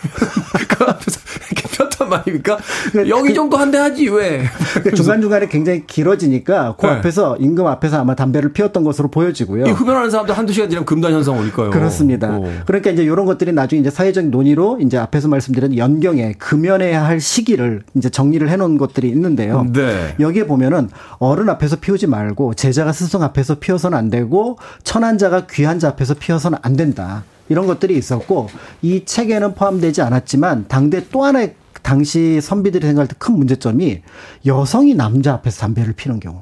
그 앞에서 이렇게 폈단 말입니까? 그 여기 정도 한 대 하지 왜?
그 중간 중간에 굉장히 길어지니까 그 네. 앞에서 임금 앞에서 아마 담배를 피웠던 것으로 보여지고요.
이 흡연하는 사람들 한두 시간 지나면 금단 현상 올 거예요.
그렇습니다. 오. 그러니까 이제 이런 것들이 나중에 이제 사회적 논의로 이제 앞에서 말씀드린 연경에 금연해야 할 시기를 이제 정리를 해놓은 것들이 있는데요. 네. 여기에 보면은 어른 앞에서 피우지 말고 제자가 스승 앞에서 피워서는 안 되고 천한자가 귀한자 앞에서 피워서는 안 된다. 이런 것들이 있었고 이 책에는 포함되지 않았지만 당대 또 하나의 당시 선비들이 생각할 때 큰 문제점이 여성이 남자 앞에서 담배를 피는 경우.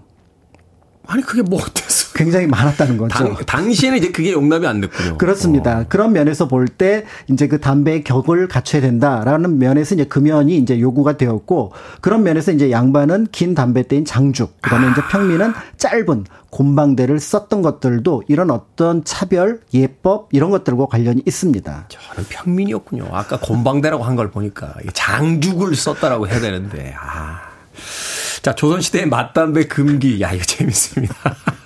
아니 그게 뭐 어때서?
굉장히 많았다는 거죠.
당, 당시에는 이제 그게 용납이 안 됐군요.
그렇습니다. 어. 그런 면에서 볼 때 이제 그 담배의 격을 갖춰야 된다라는 면에서 이제 금연이 이제 요구가 되었고 그런 면에서 이제 양반은 긴 담배 때인 장죽, 그다음에 아. 이제 평민은 짧은 곰방대를 썼던 것들도 이런 어떤 차별, 예법 이런 것들과 관련이 있습니다.
저는 평민이었군요. 아까 곰방대라고 한 걸 보니까 장죽을 썼다라고 해야 되는데 아. 자, 조선시대의 맞담배 금기. 야, 이거 재밌습니다.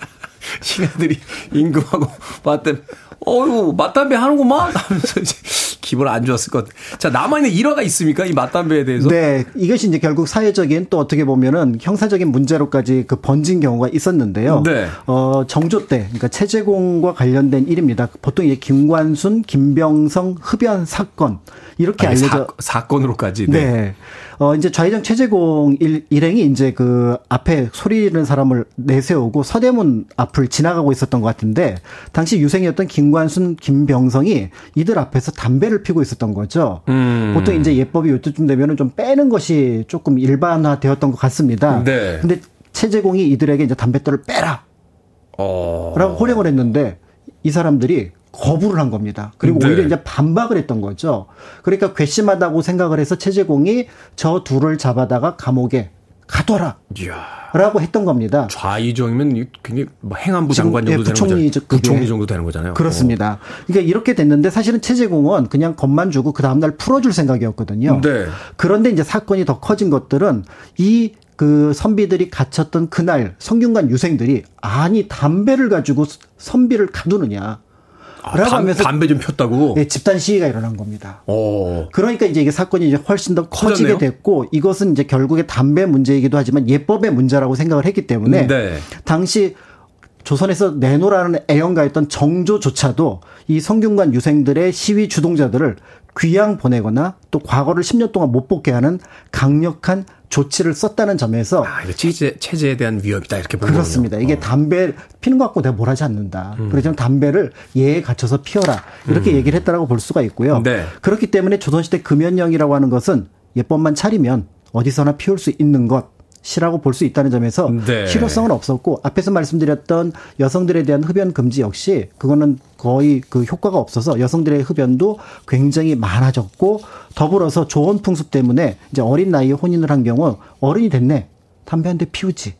신하들이 임금하고 맞담배, 어유 맞담배 하는구만? 하면서 이제 기분 안 좋았을 것. 자, 남아있는 일화가 있습니까? 이 맞담배에 대해서?
네. 이것이 이제 결국 사회적인 또 어떻게 보면은 형사적인 문제로까지 그 번진 경우가 있었는데요. 네. 어, 정조 때, 그러니까 체제공과 관련된 일입니다. 보통 이제 김관순, 김병성 흡연 사건. 이렇게 아니, 알려져.
사, 건으로까지
네. 네. 어, 이제 좌회정 체제공 일, 일행이 이제 그 앞에 소리 지르는 사람을 내세우고 서대문 앞을 지나가고 있었던 것 같은데 당시 유생이었던 김관순, 김병성이 이들 앞에서 담배를 피고 있었던 거죠. 음. 보통 이제 예법이 요때쯤 되면은 좀 빼는 것이 조금 일반화되었던 것 같습니다. 네. 근데 체제공이 이들에게 이제 담뱃돌을 빼라. 어. 라고 호령을 했는데 이 사람들이 거부를 한 겁니다. 그리고 네. 오히려 이제 반박을 했던 거죠. 그러니까 괘씸하다고 생각을 해서 최재공이 저 둘을 잡아다가 감옥에 가둬라. 라고 했던 겁니다.
좌이정이면 굉장히 뭐 행안부 장관 정도 예, 되는 부총리, 거잖아요. 부총리 정도 되는 거잖아요.
그렇습니다. 그러니까 이렇게 됐는데 사실은 최재공은 그냥 겁만 주고 그 다음날 풀어줄 생각이었거든요. 네. 그런데 이제 사건이 더 커진 것들은 이그 선비들이 갇혔던 그날 성균관 유생들이 아니 담배를 가지고 선비를 가두느냐 라고
담,
하면서
담배 좀 폈다고.
예, 집단 시위가 일어난 겁니다.
오.
그러니까 이제 이게 사건이 이제 훨씬 더 커지게
커졌네요.
됐고 이것은 이제 결국에 담배 문제이기도 하지만 예법의 문제라고 생각을 했기 때문에
네.
당시 조선에서 내노라는 애연가했던 정조조차도 이 성균관 유생들의 시위 주동자들을 귀양 보내거나 또 과거를 10년 동안 못 복게 하는 강력한 조치를 썼다는 점에서
아, 이거 체제, 체제에 대한 위협이다 이렇게 보는
그렇습니다.
거군요.
이게 담배 피는 것 갖고 내가 뭘 하지 않는다.
음.
그렇지만 담배를 예에 갖춰서 피워라. 이렇게 얘기를 했다라고 볼 수가 있고요.
네.
그렇기 때문에 조선시대 금연령이라고 하는 것은 예법만 차리면 어디서나 피울 수 있는 것 이라고 볼 수 있다는 점에서
네.
실효성은 없었고 앞에서 말씀드렸던 여성들에 대한 흡연 금지 역시 그거는 거의 그 효과가 없어서 여성들의 흡연도 굉장히 많아졌고 더불어서 조언 풍습 때문에 이제 어린 나이에 혼인을 한 경우 어른이 됐네. 담배 한 대 피우지.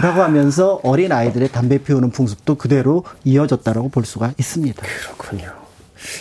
라고 하면서 어린 아이들의 담배 피우는 풍습도 그대로 이어졌다라고 볼 수가 있습니다.
그렇군요.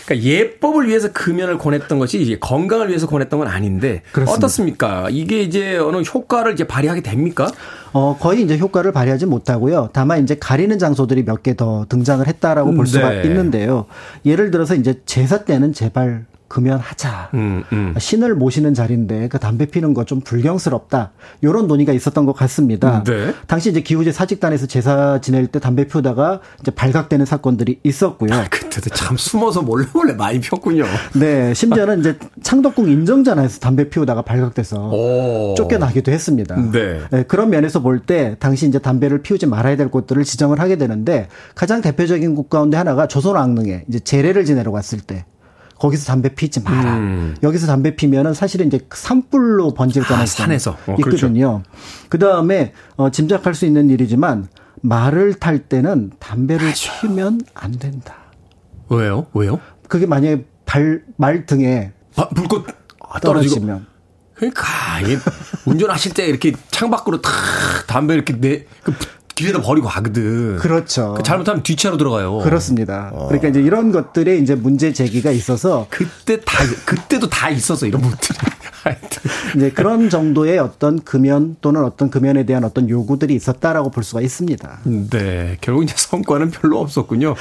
그러니까 예법을 위해서 금연을 권했던 것이 이제 건강을 위해서 권했던 건 아닌데
그렇습니다.
어떻습니까? 이게 이제 어느 효과를 이제 발휘하게 됩니까?
어, 거의 이제 효과를 발휘하지 못하고요. 다만 이제 가리는 장소들이 몇 개 더 등장을 했다라고 볼 수가
네.
있는데요. 예를 들어서 이제 제사 때는 제발 금연하자.
음, 음.
신을 모시는 자리인데 그 담배 피는 거 좀 불경스럽다. 요런 논의가 있었던 것 같습니다.
네.
당시 이제 기후제 사직단에서 제사 지낼 때 담배 피우다가 이제 발각되는 사건들이 있었고요.
그때도 참 숨어서 몰래 몰래 많이 폈군요.
네, 심지어는 이제 창덕궁 인정전에서 담배 피우다가 발각돼서
오.
쫓겨나기도 했습니다.
네.
그런 면에서 볼 때 당시 이제 담배를 피우지 말아야 될 곳들을 지정을 하게 되는데 가장 대표적인 곳 가운데 하나가 조선 왕릉에 이제 제례를 지내러 갔을 때 거기서 담배 피지 마라.
음.
여기서 담배 피면은 사실은 이제 산불로 번질
아,
가능성이
산에서. 어, 그렇죠.
있거든요. 그 다음에 어, 짐작할 수 있는 일이지만 말을 탈 때는 담배를 피우면 안 된다.
왜요? 왜요?
그게 만약에 발, 말 등에
아, 불꽃 아.
떨어지면
그러니까 이게 운전하실 때 이렇게 창 밖으로 탁 담배 이렇게 내 그 길에다 버리고 가거든.
그렇죠.
그 잘못하면 뒤차로 들어가요.
그렇습니다. 그러니까 이제 이런 것들에 이제 문제 제기가 있어서
그때 다 그때도 다 있어서 이런 분들이. 하여튼.
이제 그런 정도의 어떤 금연 또는 어떤 금연에 대한 어떤 요구들이 있었다라고 볼 수가 있습니다.
네, 결국 이제 성과는 별로 없었군요.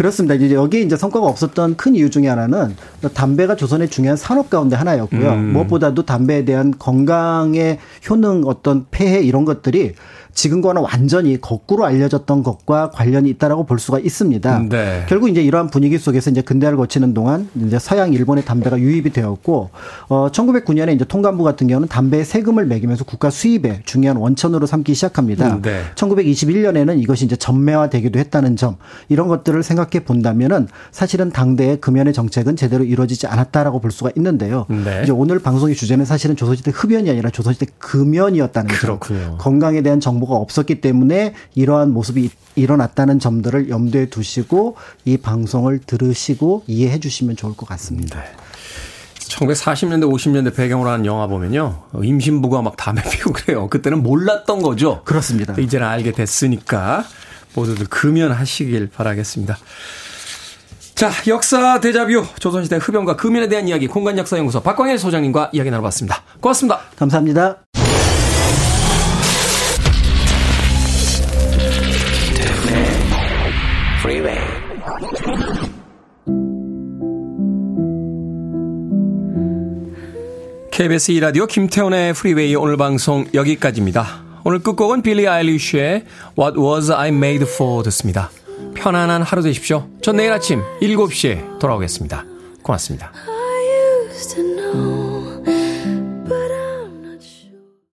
그렇습니다. 이제 여기에 이제 성과가 없었던 큰 이유 중에 하나는 담배가 조선의 중요한 산업 가운데 하나였고요.
음.
무엇보다도 담배에 대한 건강의 효능 어떤 폐해 이런 것들이 지금과는 완전히 거꾸로 알려졌던 것과 관련이 있다라고 볼 수가 있습니다.
네.
결국 이제 이러한 분위기 속에서 이제 근대화를 거치는 동안 이제 서양 일본의 담배가 유입이 되었고 어 1909년에 이제 통감부 같은 경우는 담배에 세금을 매기면서 국가 수입의 중요한 원천으로 삼기 시작합니다.
음, 네.
1921년에는 이것이 이제 전매화되기도 했다는 점 이런 것들을 생각 해 본다면은 사실은 당대의 금연의 정책은 제대로 이루어지지 않았다라고 볼 수가 있는데요.
네.
이제 오늘 방송의 주제는 사실은 조선시대 흡연이 아니라 조선시대 금연이었다는 점.
그렇군요.
건강에 대한 정보가 없었기 때문에 이러한 모습이 일어났다는 점들을 염두에 두시고 이 방송을 들으시고 이해해 주시면 좋을 것 같습니다.
1940년대, 50년대 배경으로 하는 영화 보면요. 어, 임신부가 막 담배 피우고 그래요. 그때는 몰랐던 거죠.
그렇습니다.
이제는 알게 됐으니까 모두들 금연하시길 바라겠습니다. 자, 역사 대자뷰 조선시대 흡연과 금연에 대한 이야기 공간역사연구소 박광일 소장님과 이야기 나눠봤습니다. 고맙습니다.
감사합니다.
KBS 2라디오 김태훈의 프리웨이 오늘 방송 여기까지입니다. 오늘 끝곡은 빌리 아일리쉬의 What Was I Made For 듣습니다. 편안한 하루 되십시오. 전 내일 아침 7시에 돌아오겠습니다. 고맙습니다.